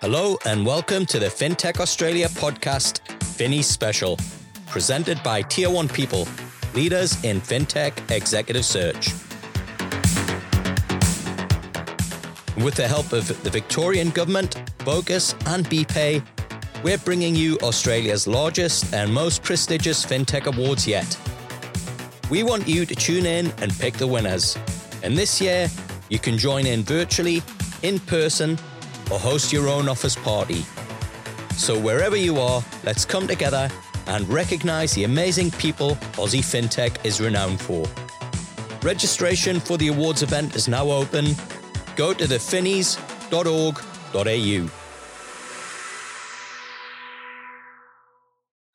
Hello and welcome to the FinTech Australia podcast, Finny Special, presented by Tier 1 People, leaders in FinTech executive search. With the help of the Victorian Government, Vocus, and BPay, we're bringing you Australia's largest and most prestigious FinTech awards yet. We want you to tune in and pick the winners. And this year, you can join in virtually, in person, or host your own office party. So, wherever you are, let's come together and recognize the amazing people Aussie FinTech is renowned for. Registration for the awards event is now open. Go to thefinnies.org.au.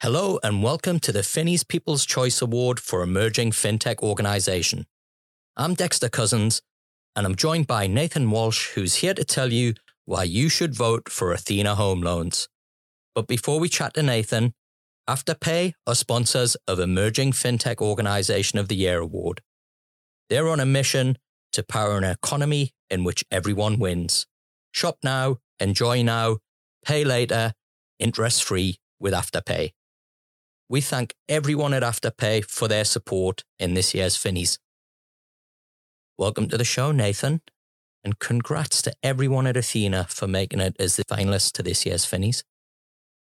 Hello and welcome to the Finnies People's Choice Award for Emerging FinTech Organization. I'm Dexter Cousins, and I'm joined by Nathan Walsh, who's here to tell you why you should vote for Athena Home Loans. But before we chat to Nathan, Afterpay are sponsors of Emerging FinTech Organization of the Year Award. They're on a mission to power an economy in which everyone wins. Shop now, enjoy now, pay later, interest free with Afterpay. We thank everyone at Afterpay for their support in this year's Finnies. Welcome to the show, Nathan. And congrats to everyone at Athena for making it as the finalists to this year's Finnies.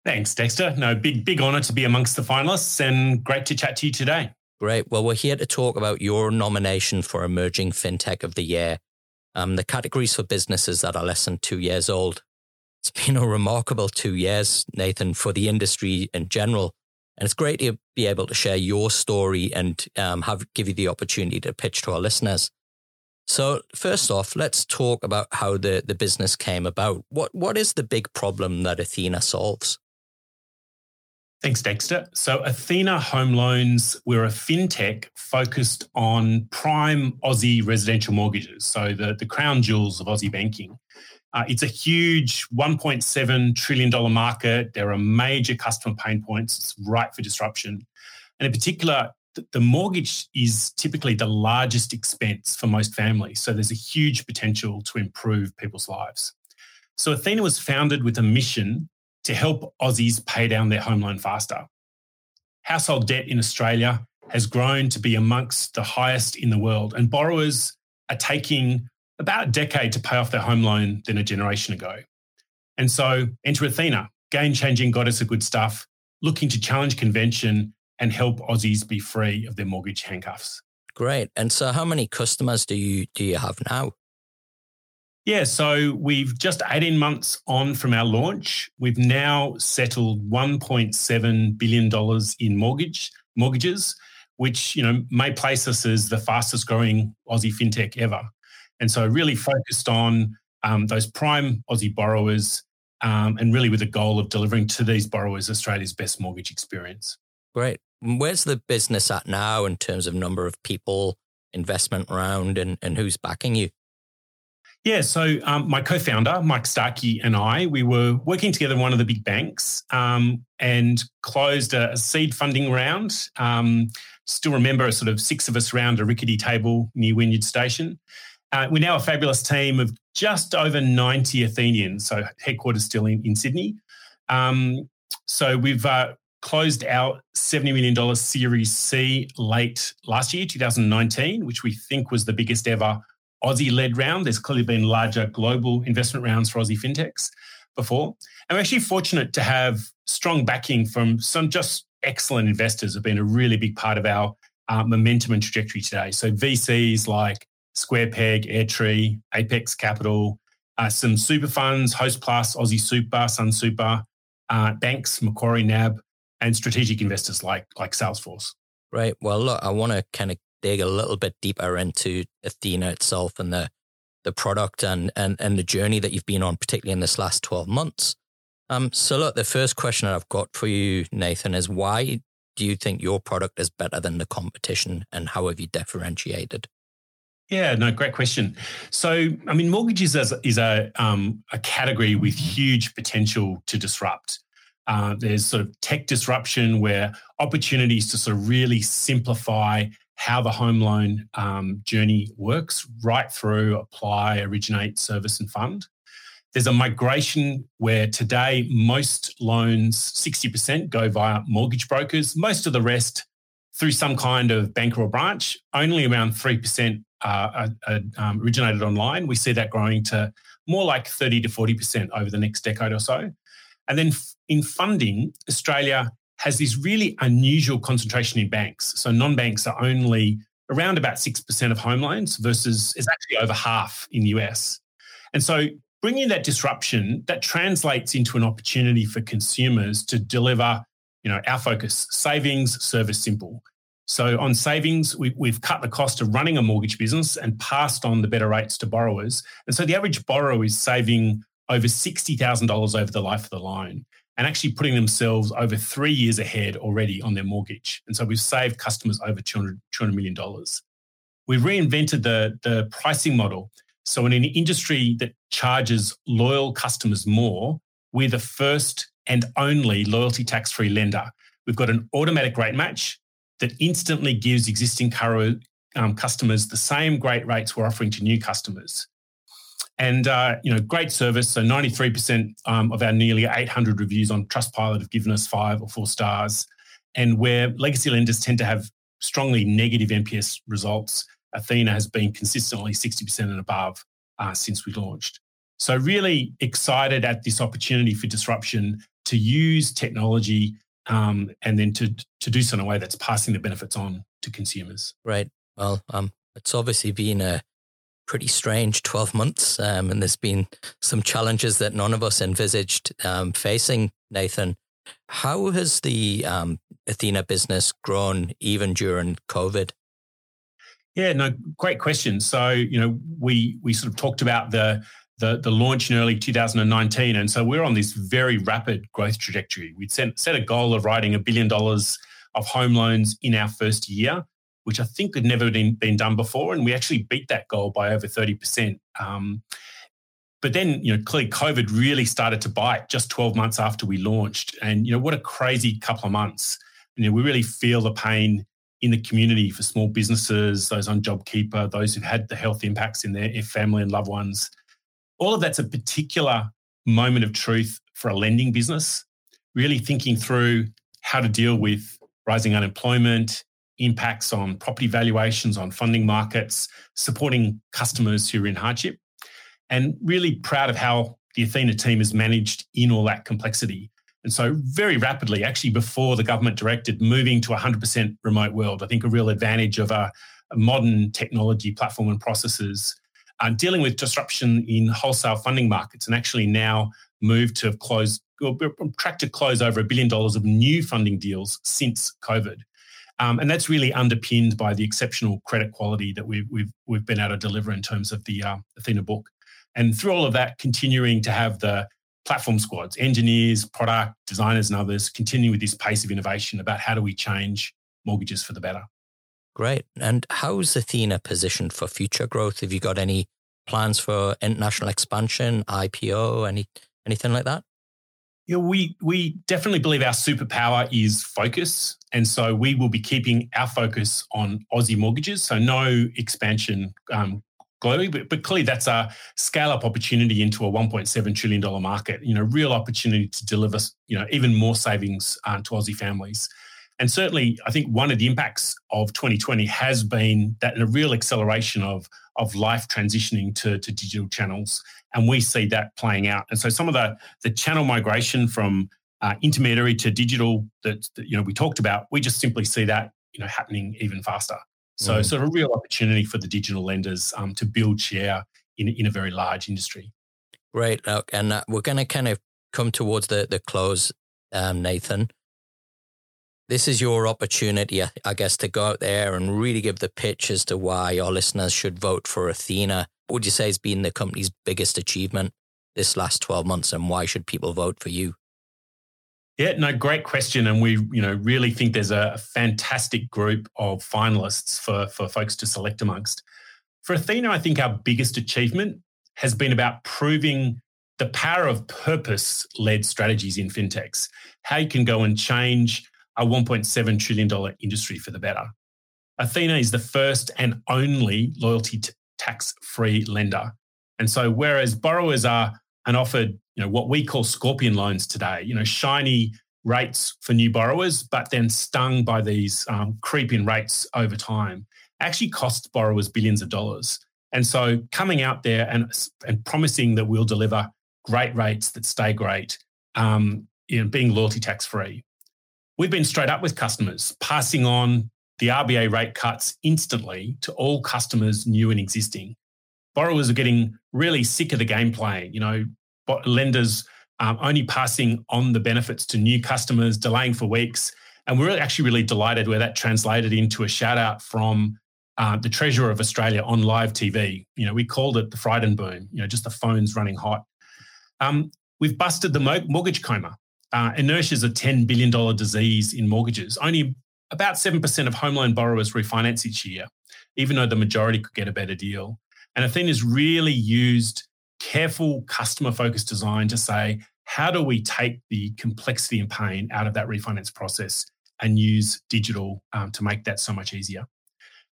Thanks, Dexter. No, big, big honor to be amongst the finalists and great to chat to you today. Great. Well, we're here to talk about your nomination for Emerging FinTech of the Year. Um, the categories for businesses that are less than two years old. It's been a remarkable two years, Nathan, for the industry in general. And it's great to be able to share your story and um, have give you the opportunity to pitch to our listeners. So first off, let's talk about how the, the business came about. What what is the big problem that Athena solves? Thanks, Dexter. So Athena Home Loans, we're a fintech focused on prime Aussie residential mortgages. So the, the crown jewels of Aussie banking. Uh, it's a huge $1.7 trillion market. There are major customer pain points. It's ripe for disruption. And in particular, the mortgage is typically the largest expense for most families. So there's a huge potential to improve people's lives. So Athena was founded with a mission to help Aussies pay down their home loan faster. Household debt in Australia has grown to be amongst the highest in the world, and borrowers are taking about a decade to pay off their home loan than a generation ago. And so enter Athena, game changing goddess of good stuff, looking to challenge convention and help Aussies be free of their mortgage handcuffs. Great. And so how many customers do you do you have now? Yeah, so we've just 18 months on from our launch. We've now settled $1.7 billion in mortgage mortgages, which you know may place us as the fastest growing Aussie fintech ever. And so really focused on um, those prime Aussie borrowers um, and really with the goal of delivering to these borrowers Australia's best mortgage experience. Great. Where's the business at now in terms of number of people, investment round, and, and who's backing you? Yeah, so um, my co-founder Mike Starkey and I, we were working together in one of the big banks um, and closed a, a, seed funding round. Um, still remember, a sort of six of us around a rickety table near Wynyard Station. Uh, we're now a fabulous team of just over 90 Athenians, so headquarters still in, in Sydney. Um, so we've uh, closed our $70 million Series C late last year, 2019, which we think was the biggest ever Aussie led round. There's clearly been larger global investment rounds for Aussie fintechs before. And we're actually fortunate to have strong backing from some just excellent investors have been a really big part of our uh, momentum and trajectory today. So VCs like SquarePeg, Airtree, Apex Capital, uh, some super funds, Hostplus, Aussie Super, Sun Super, uh, banks, Macquarie NAB, and strategic investors like like Salesforce. Right. Well, look, I want to kind of dig a little bit deeper into Athena itself and the the product and and and the journey that you've been on, particularly in this last twelve months. Um, so look, the first question that I've got for you, Nathan, is why do you think your product is better than the competition, and how have you differentiated? Yeah, no, great question. So, I mean, mortgages is, is a um, a category with huge potential to disrupt. Uh, there's sort of tech disruption where opportunities to sort of really simplify how the home loan um, journey works right through apply, originate, service, and fund. there's a migration where today most loans, 60% go via mortgage brokers, most of the rest through some kind of banker or branch. Only around 3% are, are um, originated online. We see that growing to more like 30 to 40% over the next decade or so. And then in funding, Australia has this really unusual concentration in banks. So non banks are only around about 6% of home loans versus it's actually over half in the US. And so bringing that disruption, that translates into an opportunity for consumers to deliver, you know, our focus, savings, service simple. So on savings, we, we've cut the cost of running a mortgage business and passed on the better rates to borrowers. And so the average borrower is saving over $60,000 over the life of the loan and actually putting themselves over three years ahead already on their mortgage. And so we've saved customers over $200, $200 million. We've reinvented the, the pricing model. So in an industry that charges loyal customers more, we're the first and only loyalty tax free lender. We've got an automatic rate match that instantly gives existing um, customers the same great rates we're offering to new customers and uh, you know great service. So 93% um, of our nearly 800 reviews on Trustpilot have given us five or four stars. And where legacy lenders tend to have strongly negative NPS results, Athena has been consistently 60% and above uh, since we launched. So really excited at this opportunity for disruption to use technology um, and then to to do so in a way that's passing the benefits on to consumers. Right. Well, um, it's obviously been a pretty strange 12 months. Um, and there's been some challenges that none of us envisaged um, facing, Nathan. How has the um, Athena business grown even during COVID? Yeah, no, great question. So, you know, we we sort of talked about the the, the launch in early 2019. And so we're on this very rapid growth trajectory. We'd set, set a goal of writing a billion dollars of home loans in our first year which I think had never been, been done before. And we actually beat that goal by over 30%. Um, but then, you know, clearly COVID really started to bite just 12 months after we launched. And, you know, what a crazy couple of months. You know, we really feel the pain in the community for small businesses, those on JobKeeper, those who've had the health impacts in their family and loved ones. All of that's a particular moment of truth for a lending business, really thinking through how to deal with rising unemployment, impacts on property valuations, on funding markets, supporting customers who are in hardship, and really proud of how the Athena team has managed in all that complexity. And so, very rapidly, actually, before the government directed moving to a 100% remote world, I think a real advantage of a, a modern technology platform and processes, uh, dealing with disruption in wholesale funding markets, and actually now moved to close, track to close over a billion dollars of new funding deals since COVID. Um, and that's really underpinned by the exceptional credit quality that we've, we've, we've been able to deliver in terms of the uh, Athena book. And through all of that, continuing to have the platform squads, engineers, product designers, and others continue with this pace of innovation about how do we change mortgages for the better. Great. And how's Athena positioned for future growth? Have you got any plans for international expansion, IPO, any anything like that? Yeah, we we definitely believe our superpower is focus, and so we will be keeping our focus on Aussie mortgages. So no expansion um, globally, but, but clearly that's a scale up opportunity into a 1.7 trillion dollar market. You know, real opportunity to deliver you know even more savings uh, to Aussie families. And certainly, I think one of the impacts of 2020 has been that a real acceleration of of life transitioning to, to digital channels and we see that playing out. And so some of the the channel migration from uh, intermediary to digital that, that, you know we talked about, we just simply see that you know happening even faster. So mm. sort of a real opportunity for the digital lenders um, to build share in in a very large industry. Right, and uh, we're going to kind of come towards the the close, um, Nathan. This is your opportunity, I guess, to go out there and really give the pitch as to why our listeners should vote for Athena what would you say has been the company's biggest achievement this last 12 months and why should people vote for you? Yeah, no, great question. And we, you know, really think there's a fantastic group of finalists for, for folks to select amongst. For Athena, I think our biggest achievement has been about proving the power of purpose led strategies in fintechs, how you can go and change a $1.7 trillion industry for the better. Athena is the first and only loyalty tax free lender. And so, whereas borrowers are and offered, you know, what we call scorpion loans today, you know, shiny rates for new borrowers, but then stung by these um, creeping rates over time, actually cost borrowers billions of dollars. And so coming out there and, and promising that we'll deliver great rates that stay great, um, you know, being loyalty tax free. We've been straight up with customers, passing on the RBA rate cuts instantly to all customers, new and existing. Borrowers are getting really sick of the game playing. You know, lenders um, only passing on the benefits to new customers, delaying for weeks. And we're actually really delighted where that translated into a shout out from uh, the Treasurer of Australia on live TV. You know, we called it the Frydenboom, you know, just the phones running hot. Um, we've busted the mortgage coma. Uh, inertia is a $10 billion disease in mortgages. Only about 7% of home loan borrowers refinance each year, even though the majority could get a better deal. And Athena's really used careful customer focused design to say, how do we take the complexity and pain out of that refinance process and use digital um, to make that so much easier?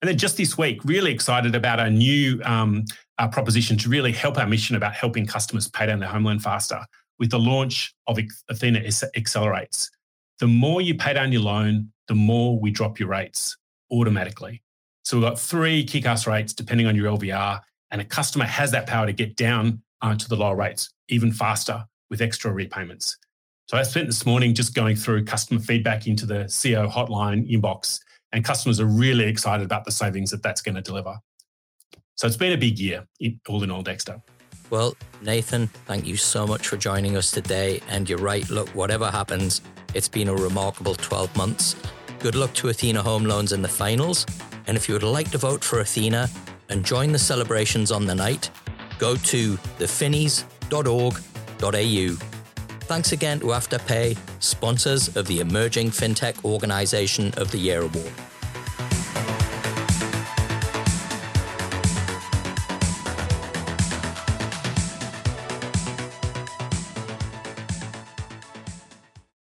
And then just this week, really excited about our new um, proposition to really help our mission about helping customers pay down their home loan faster with the launch of Athena Accelerates. The more you pay down your loan, the more we drop your rates automatically. So we've got three kick-ass rates depending on your LVR, and a customer has that power to get down uh, to the lower rates even faster with extra repayments. So I spent this morning just going through customer feedback into the CEO hotline inbox and customers are really excited about the savings that that's going to deliver. So it's been a big year, all in all, Dexter. Well, Nathan, thank you so much for joining us today. And you're right, look, whatever happens, it's been a remarkable 12 months. Good luck to Athena Home Loans in the finals. And if you would like to vote for Athena and join the celebrations on the night, go to thefinnies.org.au. Thanks again to Afterpay, sponsors of the Emerging FinTech Organization of the Year Award.